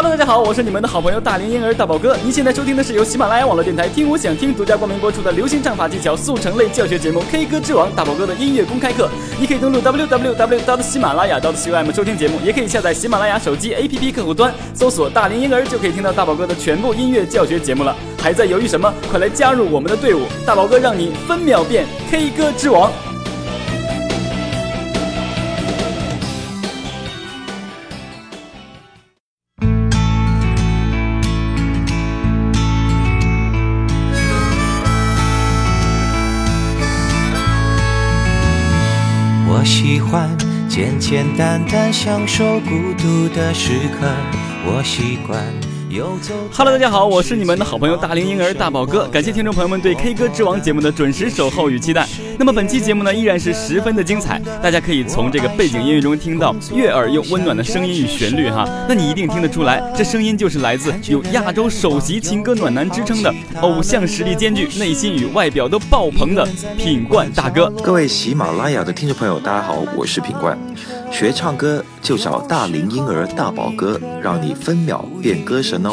Hello，大家好，我是你们的好朋友大龄婴儿大宝哥。您现在收听的是由喜马拉雅网络电台听我想听独家冠名播出的流行唱法技巧速成类教学节目《K 歌之王》大宝哥的音乐公开课。你可以登录 www. 喜马拉雅 .com 收听节目，也可以下载喜马拉雅手机 APP 客户端，搜索“大龄婴儿”就可以听到大宝哥的全部音乐教学节目了。还在犹豫什么？快来加入我们的队伍，大宝哥让你分秒变 K 歌之王。欢简简单单享受孤独的时刻，我习惯。Hello，大家好，我是你们的好朋友大龄婴儿大宝哥，感谢听众朋友们对 K 歌之王节目的准时守候与期待。那么本期节目呢，依然是十分的精彩，大家可以从这个背景音乐中听到悦耳又温暖的声音与旋律哈，那你一定听得出来，这声音就是来自有亚洲首席情歌暖男之称的偶像实力兼具、内心与外表都爆棚的品冠大哥。各位喜马拉雅的听众朋友，大家好，我是品冠。学唱歌就找大龄婴儿大宝哥，让你分秒变歌神哦。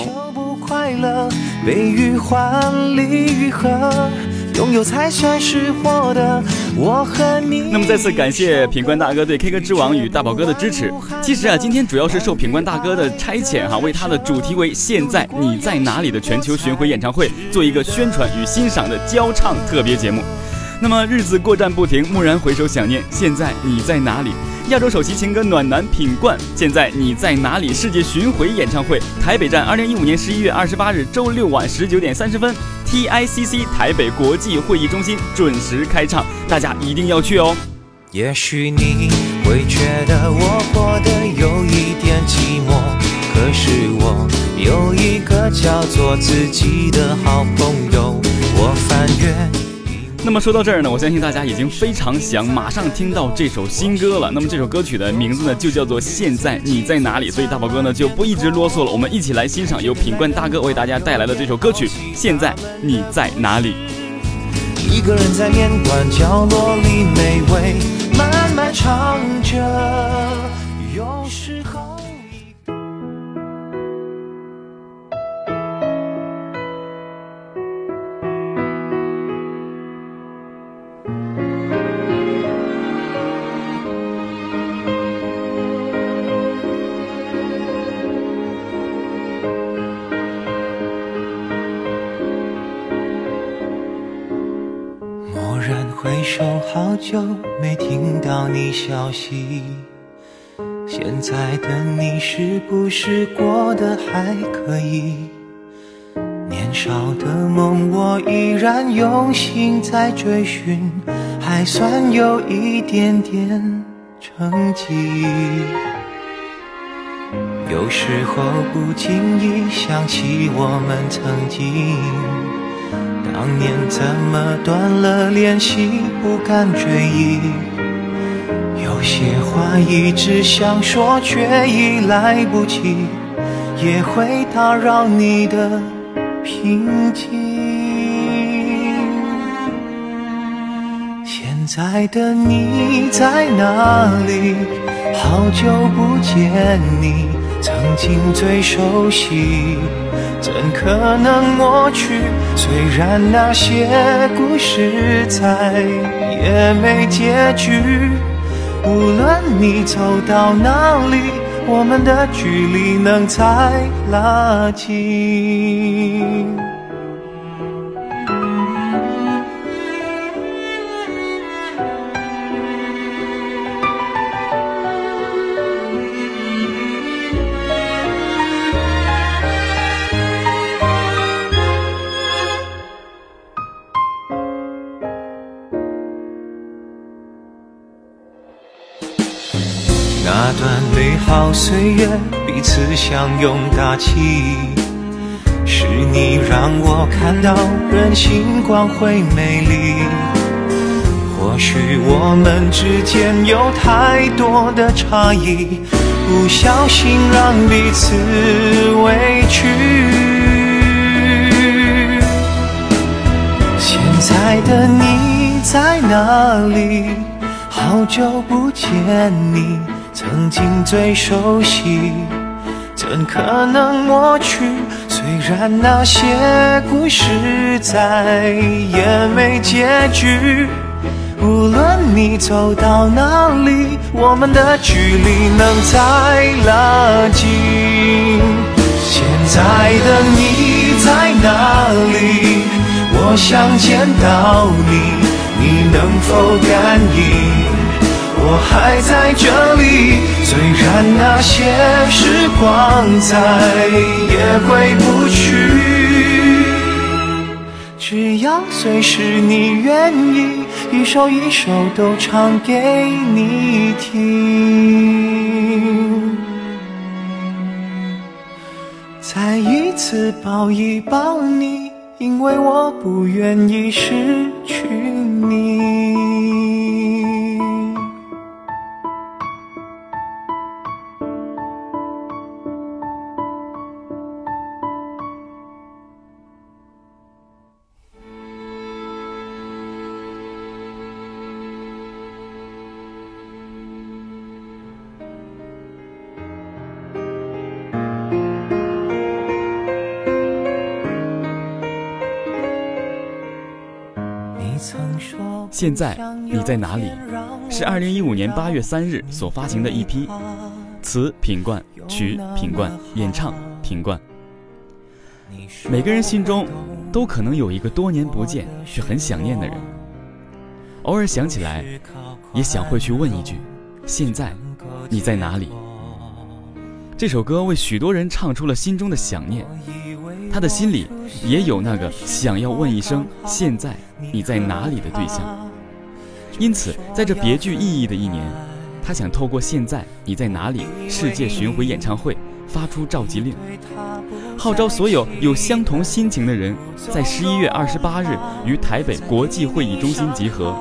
拥有才算是获得。我和你。那么再次感谢品冠大哥对 K 歌之王与大宝哥的支持。其实啊，今天主要是受品冠大哥的差遣哈，为他的主题为“现在你在哪里”的全球巡回演唱会做一个宣传与欣赏的交唱特别节目。那么日子过站不停，蓦然回首想念，现在你在哪里？亚洲首席情歌暖男品冠，现在你在哪里？世界巡回演唱会台北站，二零一五年十一月二十八日周六晚十九点三十分，TICC 台北国际会议中心准时开唱，大家一定要去哦。也许你会觉得我活得有一点寂寞，可是我有一个叫做自己的好朋友，那么说到这儿呢，我相信大家已经非常想马上听到这首新歌了。那么这首歌曲的名字呢，就叫做《现在你在哪里》。所以大宝哥呢就不一直啰嗦了，我们一起来欣赏由品冠大哥为大家带来的这首歌曲《现在你在哪里》。一个人在面馆角落里，美味慢慢唱着，好久没听到你消息，现在的你是不是过得还可以？年少的梦我依然用心在追寻，还算有一点点成绩。有时候不经意想起我们曾经。当年怎么断了联系，不敢追忆。有些话一直想说，却已来不及，也会打扰你的平静。现在的你在哪里？好久不见你，曾经最熟悉。很可能抹去？虽然那些故事再也没结局。无论你走到哪里，我们的距离能再拉近。岁月，彼此相拥大气，是你让我看到人性光辉美丽。或许我们之间有太多的差异，不小心让彼此委屈。现在的你在哪里？好久不见你。曾经最熟悉，怎可能抹去？虽然那些故事再也没结局，无论你走到哪里，我们的距离能再拉近。现在的你在哪里？我想见到你，你能否感应？我还在这里，虽然那些时光再也回不去，只要随时你愿意，一首一首都唱给你听，再一次抱一抱你，因为我不愿意失去你。现在你在哪里？是二零一五年八月三日所发行的一批词品冠，曲品冠，演唱品冠。每个人心中都可能有一个多年不见却很想念的人，偶尔想起来，也想会去问一句：现在你在哪里？这首歌为许多人唱出了心中的想念，他的心里也有那个想要问一声“现在你在哪里”的对象。因此，在这别具意义的一年，他想透过《现在你在哪里》世界巡回演唱会发出召集令，号召所有有相同心情的人，在十一月二十八日于台北国际会议中心集合。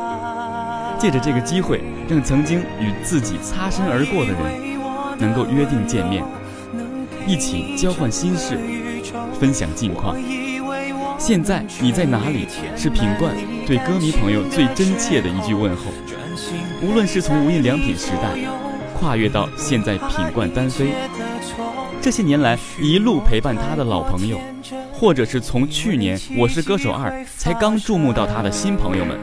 借着这个机会，让曾经与自己擦身而过的人，能够约定见面，一起交换心事，分享近况。现在你在哪里？是品冠对歌迷朋友最真切的一句问候。无论是从无印良品时代，跨越到现在品冠单飞，这些年来一路陪伴他的老朋友，或者是从去年《我是歌手二》才刚注目到他的新朋友们，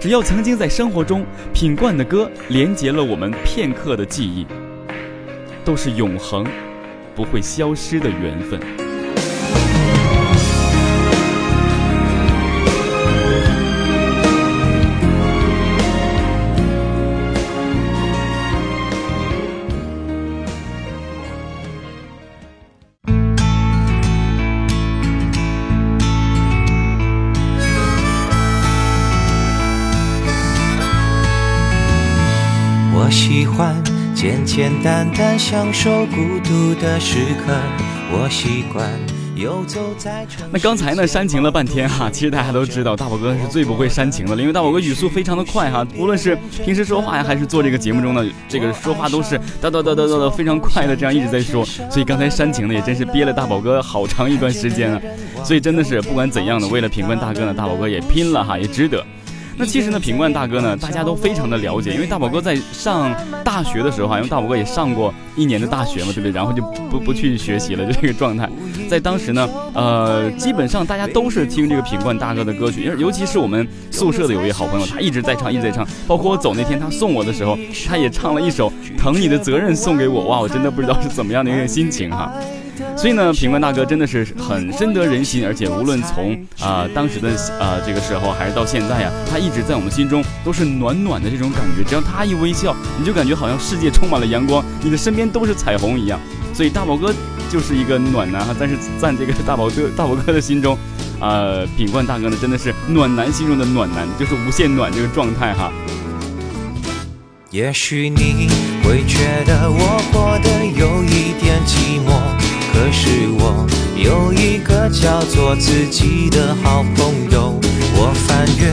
只要曾经在生活中品冠的歌连接了我们片刻的记忆，都是永恒不会消失的缘分。我喜欢简简单单享受孤独的时刻，我习惯游走在。那刚才呢煽情了半天哈，其实大家都知道大宝哥是最不会煽情的，因为大宝哥语速非常的快哈，无论是平时说话呀，还是做这个节目中的这个说话都是哒哒哒哒哒哒非常快的这样一直在说，所以刚才煽情呢也真是憋了大宝哥好长一段时间啊，所以真的是不管怎样的，为了评分大哥呢，大宝哥也拼了哈，也值得。那其实呢，品冠大哥呢，大家都非常的了解，因为大宝哥在上大学的时候啊，因为大宝哥也上过一年的大学嘛，对不对？然后就不不去学习了，就这个状态。在当时呢，呃，基本上大家都是听这个品冠大哥的歌曲，尤其是我们宿舍的有一位好朋友，他一直在唱，一直在唱。包括我走那天他送我的时候，他也唱了一首《疼你的责任》送给我，哇，我真的不知道是怎么样的一个心情哈。所以呢，品冠大哥真的是很深得人心，而且无论从啊当时的啊这个时候，还是到现在呀，他一直在我们心中都是暖暖的这种感觉。只要他一微笑，你就感觉好像世界充满了阳光，你的身边都是彩虹一样。所以大宝哥就是一个暖男哈，但是在这个大宝哥大宝哥的心中，呃，品冠大哥呢真的是暖男心中的暖男，就是无限暖这个状态哈。也许你会觉得我过得有一点寂寞。是我有一个叫做自己的好朋友，我翻阅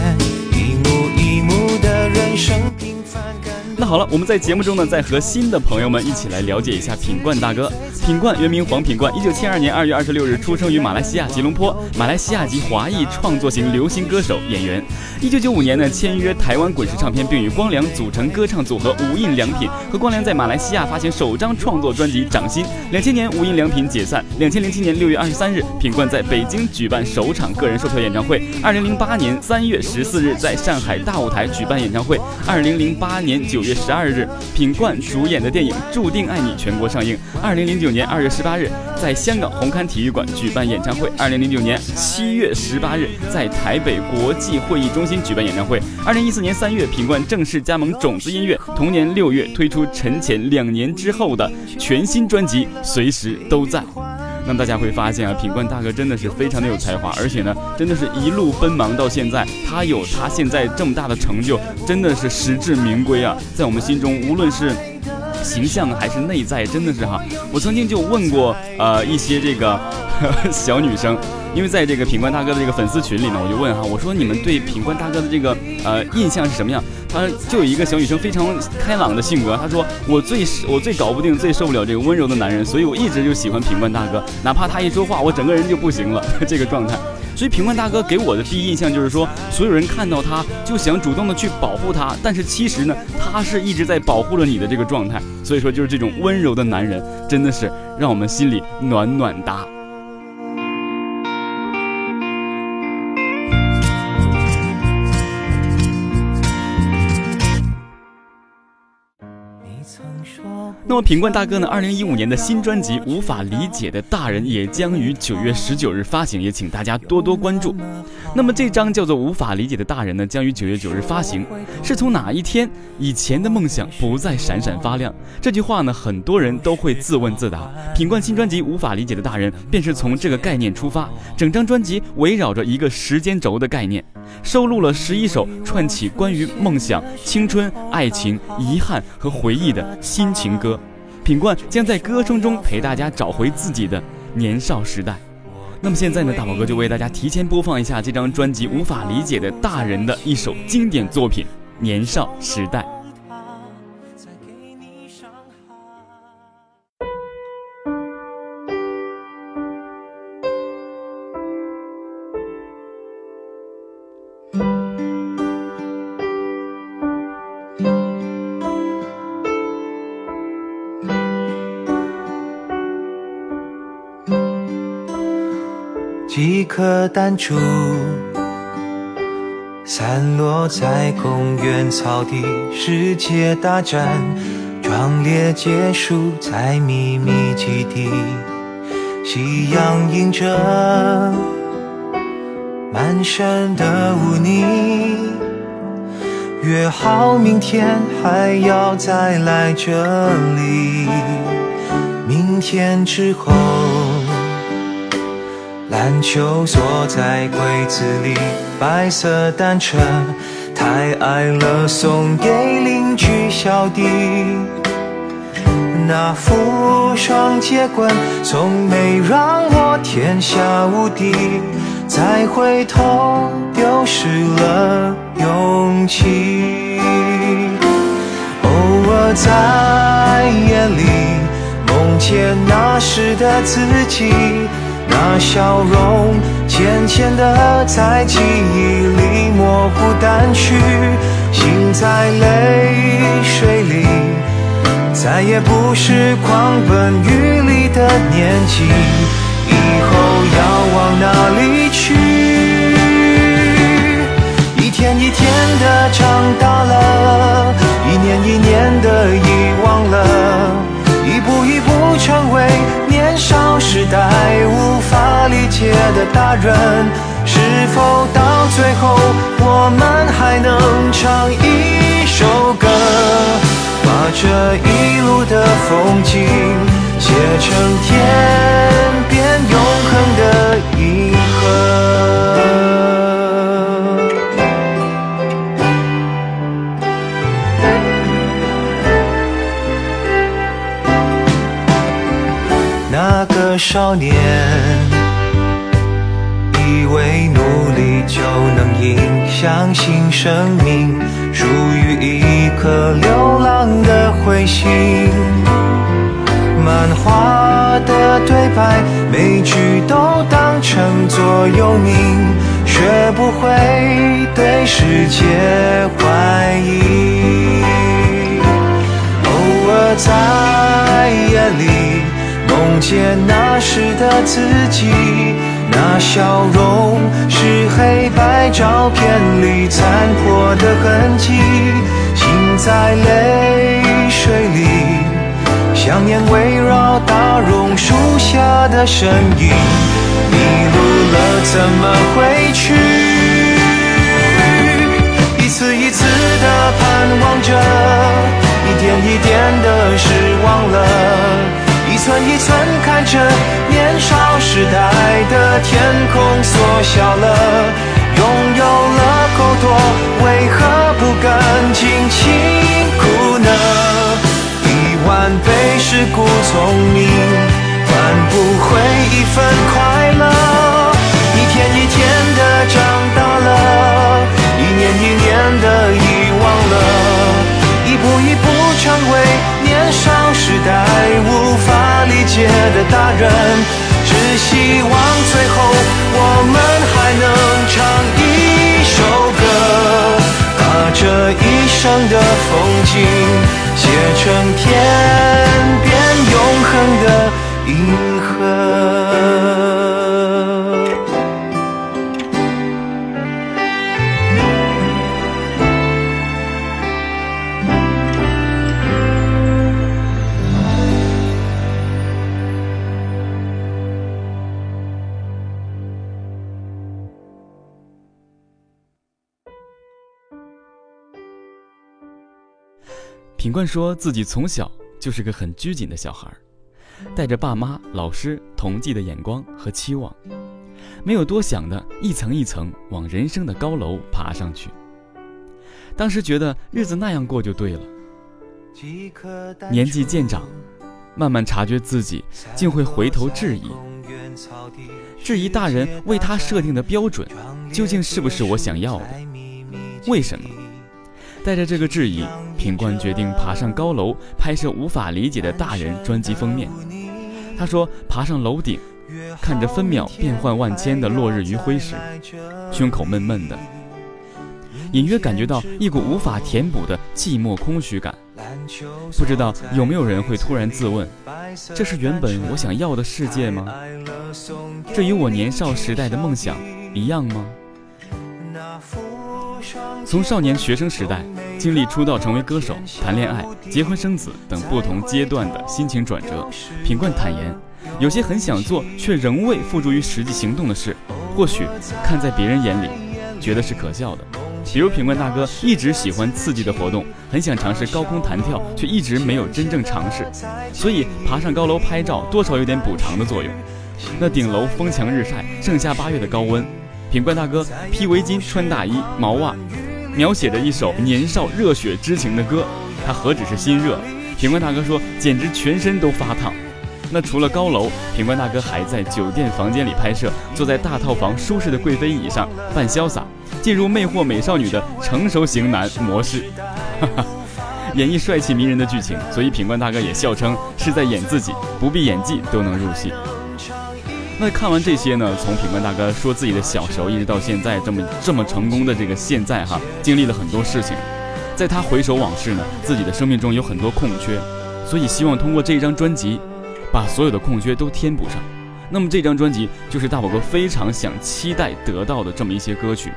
那好了，我们在节目中呢，再和新的朋友们一起来了解一下品冠大哥。品冠原名黄品冠，一九七二年二月二十六日出生于马来西亚吉隆坡，马来西亚籍华裔创作型流行歌手、演员。一九九五年呢，签约台湾滚石唱片，并与光良组成歌唱组合无印良品，和光良在马来西亚发行首张创作专辑《掌心》。两千年，无印良品解散。两千零七年六月二十三日，品冠在北京举办首场个人售票演唱会。二零零八年三月十四日，在上海大舞台举办演唱会。二零零八年九月十二日，品冠主演的电影《注定爱你》全国上映。二零零九年二月十八日，在香港红磡体育馆举办演唱会。二零零九年七月十八日，在台北国际会议中心举办演唱会。二零一四年三月，品冠正式加盟种子音乐。同年六月，推出沉潜两年之后的全新专辑《随时都在》。那大家会发现啊，品冠大哥真的是非常的有才华，而且呢，真的是一路奔忙到现在，他有他现在这么大的成就，真的是实至名归啊！在我们心中，无论是形象还是内在，真的是哈。我曾经就问过呃一些这个 小女生。因为在这个品冠大哥的这个粉丝群里呢，我就问哈，我说你们对品冠大哥的这个呃印象是什么样？他就有一个小女生非常开朗的性格，她说我最我最搞不定、最受不了这个温柔的男人，所以我一直就喜欢品冠大哥，哪怕他一说话，我整个人就不行了 这个状态。所以品冠大哥给我的第一印象就是说，所有人看到他就想主动的去保护他，但是其实呢，他是一直在保护着你的这个状态。所以说，就是这种温柔的男人，真的是让我们心里暖暖哒。那么品冠大哥呢？二零一五年的新专辑《无法理解的大人》也将于九月十九日发行，也请大家多多关注。那么这张叫做《无法理解的大人》呢，将于九月九日发行。是从哪一天，以前的梦想不再闪闪发亮？这句话呢，很多人都会自问自答。品冠新专辑《无法理解的大人》便是从这个概念出发，整张专辑围绕着一个时间轴的概念，收录了十一首串起关于梦想、青春、爱情、遗憾和回忆的新情歌。品冠将在歌声中陪大家找回自己的年少时代。那么现在呢，大宝哥就为大家提前播放一下这张专辑《无法理解的大人》的一首经典作品《年少时代》。几颗弹珠散落在公园草地，世界大战壮烈结束在秘密基地。夕阳映着满身的污泥，约好明天还要再来这里。明天之后。篮球锁在柜子里，白色单车太矮了，送给邻居小弟。那副双截棍从没让我天下无敌，再回头丢失了勇气。偶尔在夜里梦见那时的自己。那笑容渐渐地在记忆里模糊淡去，心在泪水里，再也不是狂奔雨里的年纪。以后要往哪里去？一天一天的长大了，一年一年的遗忘了，一步一步成为年少时代无法。理解的大人，是否到最后我们还能唱一首歌，把这一路的风景写成天个少年。以为努力就能赢，相信生命属于一颗流浪的彗星。漫画的对白，每句都当成座右铭，学不会对世界怀疑。偶尔在夜里梦见那时的自己，那笑容是黑白照片里残破的痕迹，心在泪水里。想念围绕大榕树下的身影，迷路了怎么回去？一寸看着年少时代的天空缩小了，拥有了够多，为何不敢尽辛苦呢？万倍世故聪明，换不回一份快乐。一天一天的长大了，一年一年的遗忘了，一步一步成为年少时代无界的大人。只希望最后我们还能唱一首歌，把这一生的风景。写成天边永恒的品冠说自己从小就是个很拘谨的小孩，带着爸妈、老师、同济的眼光和期望，没有多想的，一层一层往人生的高楼爬上去。当时觉得日子那样过就对了。年纪渐长，慢慢察觉自己竟会回头质疑，质疑大人为他设定的标准究竟是不是我想要的？为什么？带着这个质疑，品冠决定爬上高楼拍摄《无法理解的大人》专辑封面。他说：“爬上楼顶，看着分秒变幻万千的落日余晖时，胸口闷闷的，隐约感觉到一股无法填补的寂寞空虚感。不知道有没有人会突然自问：这是原本我想要的世界吗？这与我年少时代的梦想一样吗？”从少年学生时代经历出道成为歌手、谈恋爱、结婚生子等不同阶段的心情转折，品冠坦言，有些很想做却仍未付诸于实际行动的事，或许看在别人眼里，觉得是可笑的。比如品冠大哥一直喜欢刺激的活动，很想尝试高空弹跳，却一直没有真正尝试，所以爬上高楼拍照多少有点补偿的作用。那顶楼风强日晒，盛夏八月的高温。品冠大哥披围巾、穿大衣、毛袜，描写着一首年少热血之情的歌。他何止是心热？品冠大哥说，简直全身都发烫。那除了高楼，品冠大哥还在酒店房间里拍摄，坐在大套房舒适的贵妃椅上，扮潇洒，进入魅惑美少女的成熟型男模式，哈哈，演绎帅气迷人的剧情。所以品冠大哥也笑称是在演自己，不必演技都能入戏。那看完这些呢？从品冠大哥说自己的小时候，一直到现在这么这么成功的这个现在哈，经历了很多事情。在他回首往事呢，自己的生命中有很多空缺，所以希望通过这张专辑，把所有的空缺都填补上。那么这张专辑就是大宝哥非常想期待得到的这么一些歌曲。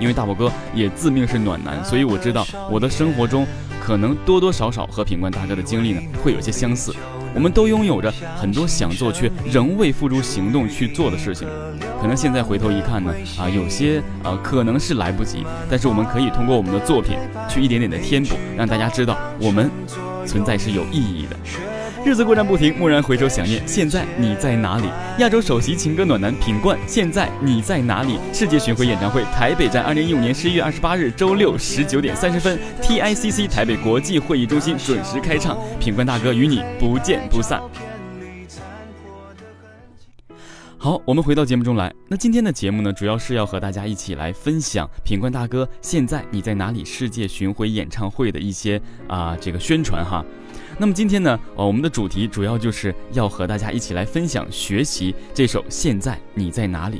因为大宝哥也自命是暖男，所以我知道我的生活中可能多多少少和品冠大哥的经历呢会有些相似。我们都拥有着很多想做却仍未付诸行动去做的事情，可能现在回头一看呢，啊，有些啊可能是来不及，但是我们可以通过我们的作品去一点点的填补，让大家知道我们存在是有意义的。日子过站不停，蓦然回首，想念。现在你在哪里？亚洲首席情歌暖男品冠，现在你在哪里？世界巡回演唱会台北站，二零一五年十一月二十八日周六十九点三十分，TICC 台北国际会议中心准时开唱。品冠大哥与你不见不散。好，我们回到节目中来。那今天的节目呢，主要是要和大家一起来分享品冠大哥现在你在哪里世界巡回演唱会的一些啊这个宣传哈。那么今天呢，呃，我们的主题主要就是要和大家一起来分享学习这首《现在你在哪里》。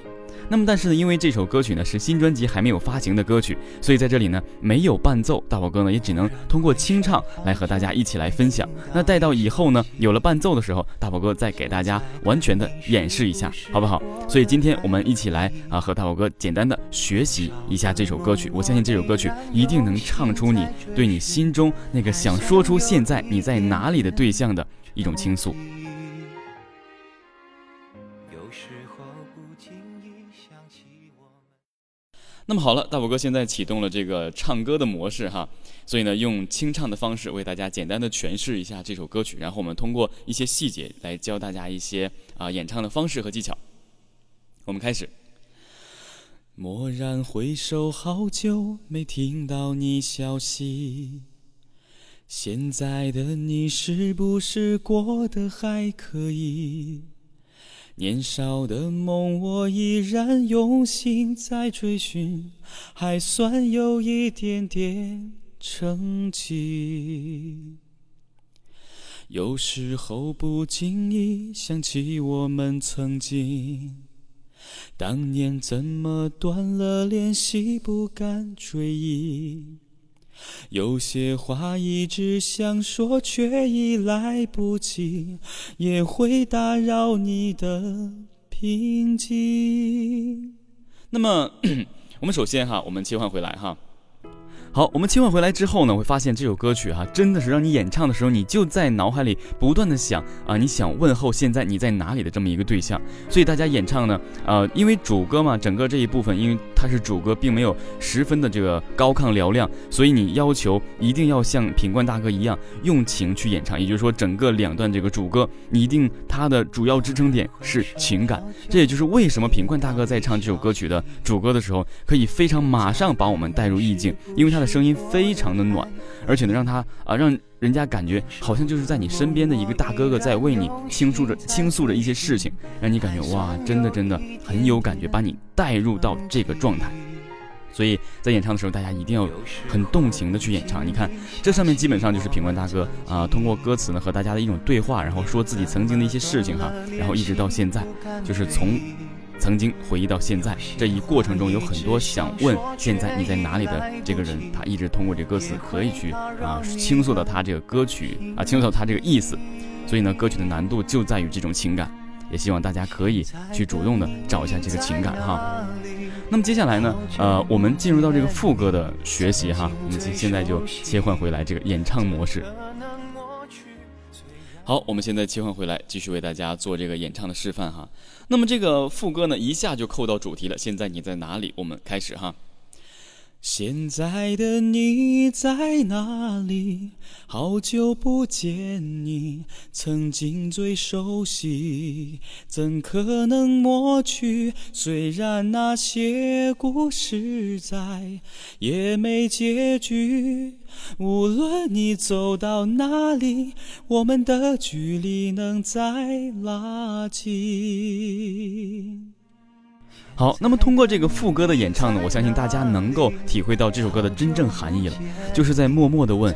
那么，但是呢，因为这首歌曲呢是新专辑还没有发行的歌曲，所以在这里呢没有伴奏，大宝哥呢也只能通过清唱来和大家一起来分享。那待到以后呢有了伴奏的时候，大宝哥再给大家完全的演示一下，好不好？所以今天我们一起来啊和大宝哥简单的学习一下这首歌曲，我相信这首歌曲一定能唱出你对你心中那个想说出现在你在哪里的对象的一种倾诉。那么好了，大宝哥现在启动了这个唱歌的模式哈，所以呢，用清唱的方式为大家简单的诠释一下这首歌曲，然后我们通过一些细节来教大家一些啊演唱的方式和技巧。我们开始。蓦然回首，好久没听到你消息，现在的你是不是过得还可以？年少的梦，我依然用心在追寻，还算有一点点成绩。有时候不经意想起我们曾经，当年怎么断了联系，不敢追忆。有些话一直想说，却已来不及，也会打扰你的平静。那么，我们首先哈，我们切换回来哈。好，我们切换回来之后呢，会发现这首歌曲哈，真的是让你演唱的时候，你就在脑海里不断的想啊，你想问候现在你在哪里的这么一个对象。所以大家演唱呢，呃，因为主歌嘛，整个这一部分，因为它是主歌，并没有十分的这个高亢嘹亮，所以你要求一定要像品冠大哥一样用情去演唱。也就是说，整个两段这个主歌，你一定它的主要支撑点是情感。这也就是为什么品冠大哥在唱这首歌曲的主歌的时候，可以非常马上把我们带入意境，因为他的。声音非常的暖，而且呢，让他啊，让人家感觉好像就是在你身边的一个大哥哥，在为你倾诉着倾诉着一些事情，让你感觉哇，真的真的很有感觉，把你带入到这个状态。所以在演唱的时候，大家一定要很动情的去演唱。你看，这上面基本上就是品冠大哥啊，通过歌词呢和大家的一种对话，然后说自己曾经的一些事情哈，然后一直到现在，就是从。曾经回忆到现在这一过程中，有很多想问现在你在哪里的这个人，他一直通过这歌词可以去啊倾诉到他这个歌曲啊倾诉到他这个意思，所以呢，歌曲的难度就在于这种情感，也希望大家可以去主动的找一下这个情感哈。那么接下来呢，呃，我们进入到这个副歌的学习哈，我们现现在就切换回来这个演唱模式。好，我们现在切换回来，继续为大家做这个演唱的示范哈。那么这个副歌呢，一下就扣到主题了。现在你在哪里？我们开始哈。现在的你在哪里？好久不见你，曾经最熟悉，怎可能抹去？虽然那些故事在，也没结局。无论你走到哪里，我们的距离能再拉近。好，那么通过这个副歌的演唱呢，我相信大家能够体会到这首歌的真正含义了，就是在默默的问，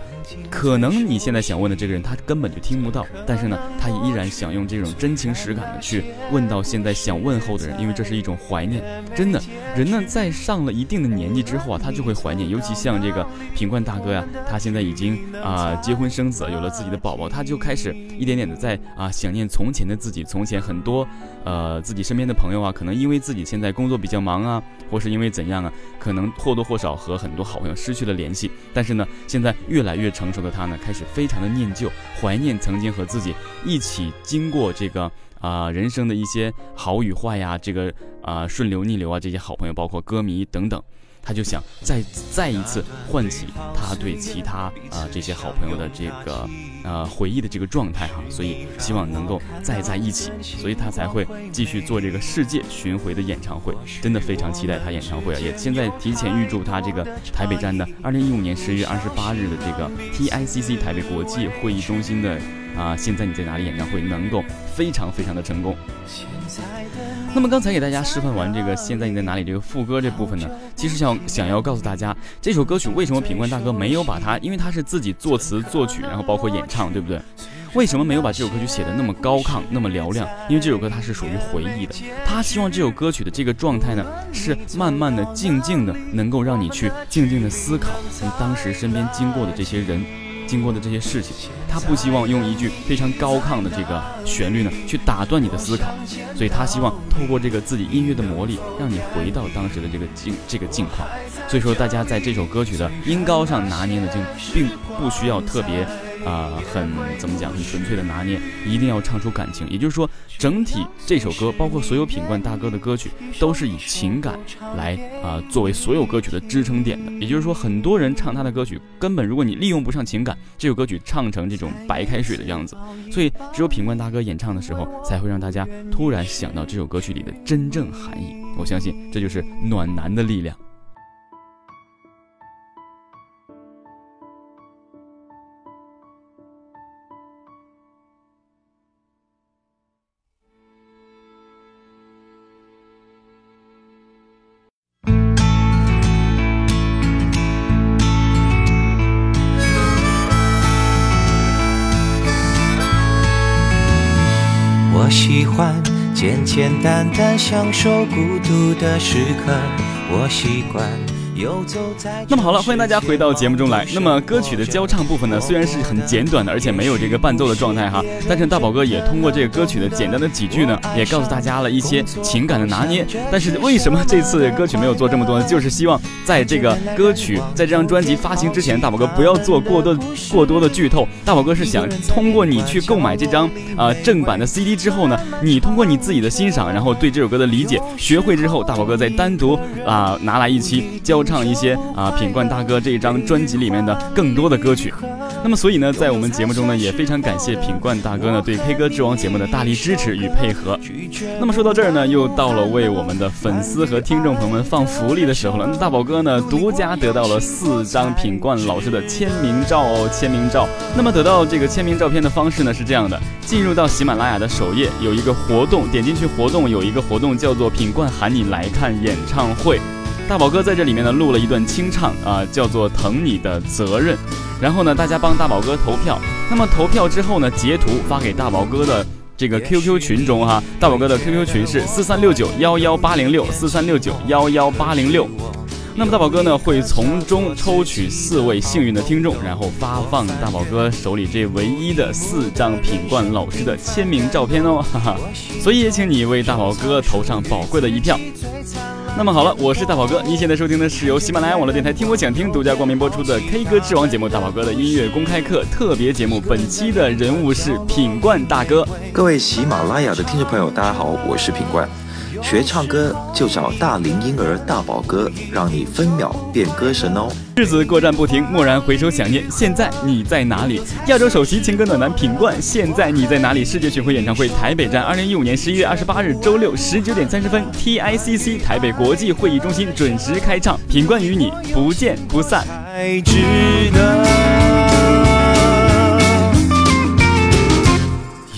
可能你现在想问的这个人，他根本就听不到，但是呢，他依然想用这种真情实感的去问到现在想问候的人，因为这是一种怀念。真的，人呢在上了一定的年纪之后啊，他就会怀念，尤其像这个品冠大哥呀，他现在已经啊结婚生子，有了自己的宝宝，他就开始一点点的在啊想念从前的自己，从前很多呃自己身边的朋友啊，可能因为自己现在。工作比较忙啊，或是因为怎样啊，可能或多或少和很多好朋友失去了联系。但是呢，现在越来越成熟的他呢，开始非常的念旧，怀念曾经和自己一起经过这个啊人生的一些好与坏呀，这个啊顺流逆流啊这些好朋友，包括歌迷等等。他就想再再一次唤起他对其他啊这些好朋友的这个呃回忆的这个状态哈，所以希望能够再在一起，所以他才会继续做这个世界巡回的演唱会，真的非常期待他演唱会啊！也现在提前预祝他这个台北站的二零一五年十月二十八日的这个 TICC 台北国际会议中心的啊现在你在哪里演唱会能够非常非常的成功。那么刚才给大家示范完这个，现在你在哪里？这个副歌这部分呢，其实想想要告诉大家，这首歌曲为什么品冠大哥没有把它，因为他是自己作词作曲，然后包括演唱，对不对？为什么没有把这首歌曲写的那么高亢、那么嘹亮？因为这首歌它是属于回忆的，他希望这首歌曲的这个状态呢，是慢慢的、静静的，能够让你去静静的思考你当时身边经过的这些人。经过的这些事情，他不希望用一句非常高亢的这个旋律呢去打断你的思考，所以他希望透过这个自己音乐的魔力，让你回到当时的这个境这个境况。所以说，大家在这首歌曲的音高上拿捏的就并不需要特别。啊，很怎么讲？很纯粹的拿捏，一定要唱出感情。也就是说，整体这首歌，包括所有品冠大哥的歌曲，都是以情感来啊作为所有歌曲的支撑点的。也就是说，很多人唱他的歌曲，根本如果你利用不上情感，这首歌曲唱成这种白开水的样子。所以，只有品冠大哥演唱的时候，才会让大家突然想到这首歌曲里的真正含义。我相信，这就是暖男的力量。简简单单享受孤独的时刻，我习惯。那么好了，欢迎大家回到节目中来。那么歌曲的交唱部分呢，虽然是很简短的，而且没有这个伴奏的状态哈，但是大宝哥也通过这个歌曲的简单的几句呢，也告诉大家了一些情感的拿捏。但是为什么这次歌曲没有做这么多呢？就是希望在这个歌曲在这张专辑发行之前，大宝哥不要做过多过多的剧透。大宝哥是想通过你去购买这张啊正版的 CD 之后呢，你通过你自己的欣赏，然后对这首歌的理解学会之后，大宝哥再单独啊拿来一期交。唱一些啊，品冠大哥这一张专辑里面的更多的歌曲。那么，所以呢，在我们节目中呢，也非常感谢品冠大哥呢对 K 歌之王节目的大力支持与配合。那么说到这儿呢，又到了为我们的粉丝和听众朋友们放福利的时候了。那大宝哥呢，独家得到了四张品冠老师的签名照哦，签名照。那么得到这个签名照片的方式呢是这样的：进入到喜马拉雅的首页，有一个活动，点进去活动有一个活动叫做“品冠喊你来看演唱会”。大宝哥在这里面呢录了一段清唱啊，叫做《疼你的责任》，然后呢，大家帮大宝哥投票。那么投票之后呢，截图发给大宝哥的这个 QQ 群中哈，大宝哥的 QQ 群是四三六九幺幺八零六四三六九幺幺八零六。那么大宝哥呢会从中抽取四位幸运的听众，然后发放大宝哥手里这唯一的四张品冠老师的签名照片哦，哈哈。所以也请你为大宝哥投上宝贵的一票。那么好了，我是大宝哥，您现在收听的是由喜马拉雅网络电台听我想听独家冠名播出的 K 歌之王节目《大宝哥的音乐公开课》特别节目。本期的人物是品冠大哥。各位喜马拉雅的听众朋友，大家好，我是品冠。学唱歌就找大龄婴儿大宝哥，让你分秒变歌神哦！日子过站不停，蓦然回首想念，现在你在哪里？亚洲首席情歌暖男品冠，现在你在哪里？世界巡回演唱会台北站，二零一五年十一月二十八日周六十九点三十分，TICC 台北国际会议中心准时开唱，品冠与你不见不散。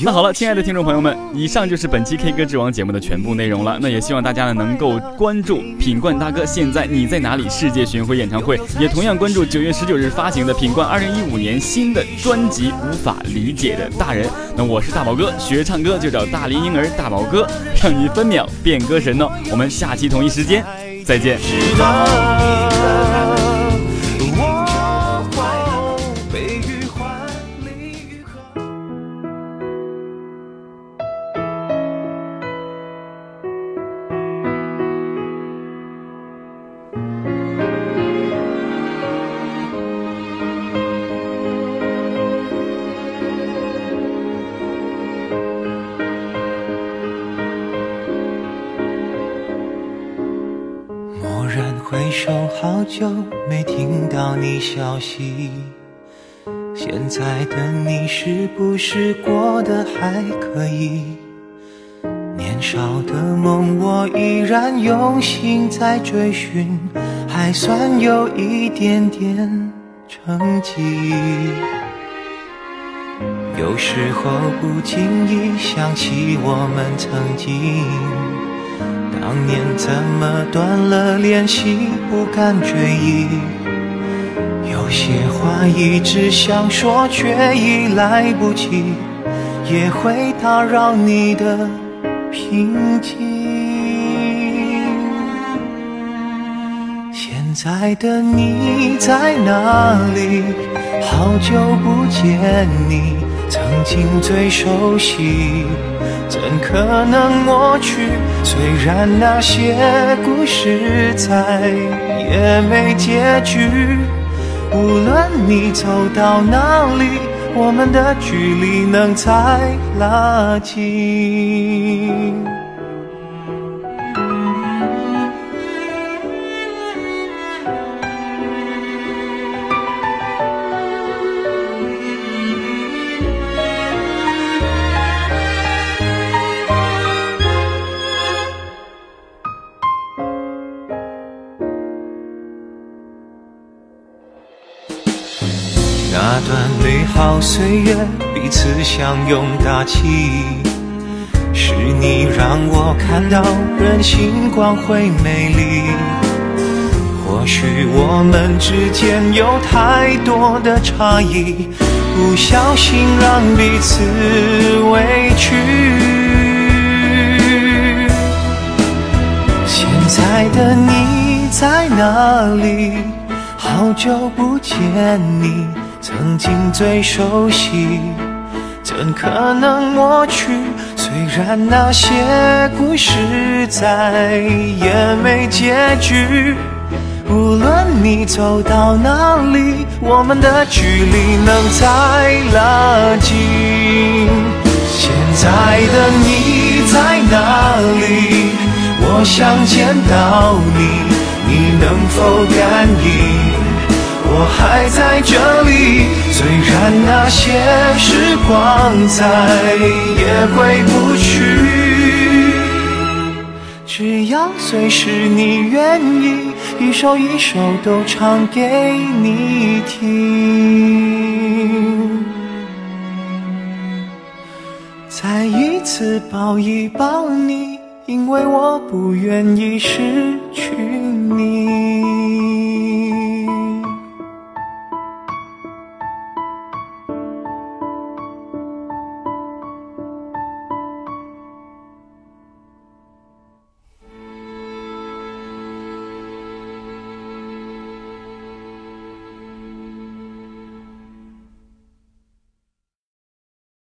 那好了，亲爱的听众朋友们，以上就是本期 K 歌之王节目的全部内容了。那也希望大家呢能够关注品冠大哥现在你在哪里世界巡回演唱会，也同样关注九月十九日发行的品冠二零一五年新的专辑《无法理解的大人》。那我是大宝哥，学唱歌就找大龄婴儿大宝哥，让你分秒变歌神哦。我们下期同一时间再见。是不是过得还可以？年少的梦我依然用心在追寻，还算有一点点成绩。有时候不经意想起我们曾经。当年怎么断了联系，不敢追忆？有些话一直想说，却已来不及，也会打扰你的平静。现在的你在哪里？好久不见你，曾经最熟悉，怎可能抹去？虽然那些故事再也没结局，无论你走到哪里，我们的距离能再拉近。岁月，彼此相拥大气，是你让我看到人性光辉美丽。或许我们之间有太多的差异，不小心让彼此委屈。现在的你在哪里？好久不见你。曾经最熟悉，怎可能抹去？虽然那些故事再也没结局，无论你走到哪里，我们的距离能再拉近。现在的你在哪里？我想见到你，你能否感应？我还在这里，虽然那些时光再也回不去，只要随时你愿意，一首一首都唱给你听，再一次抱一抱你，因为我不愿意失去你。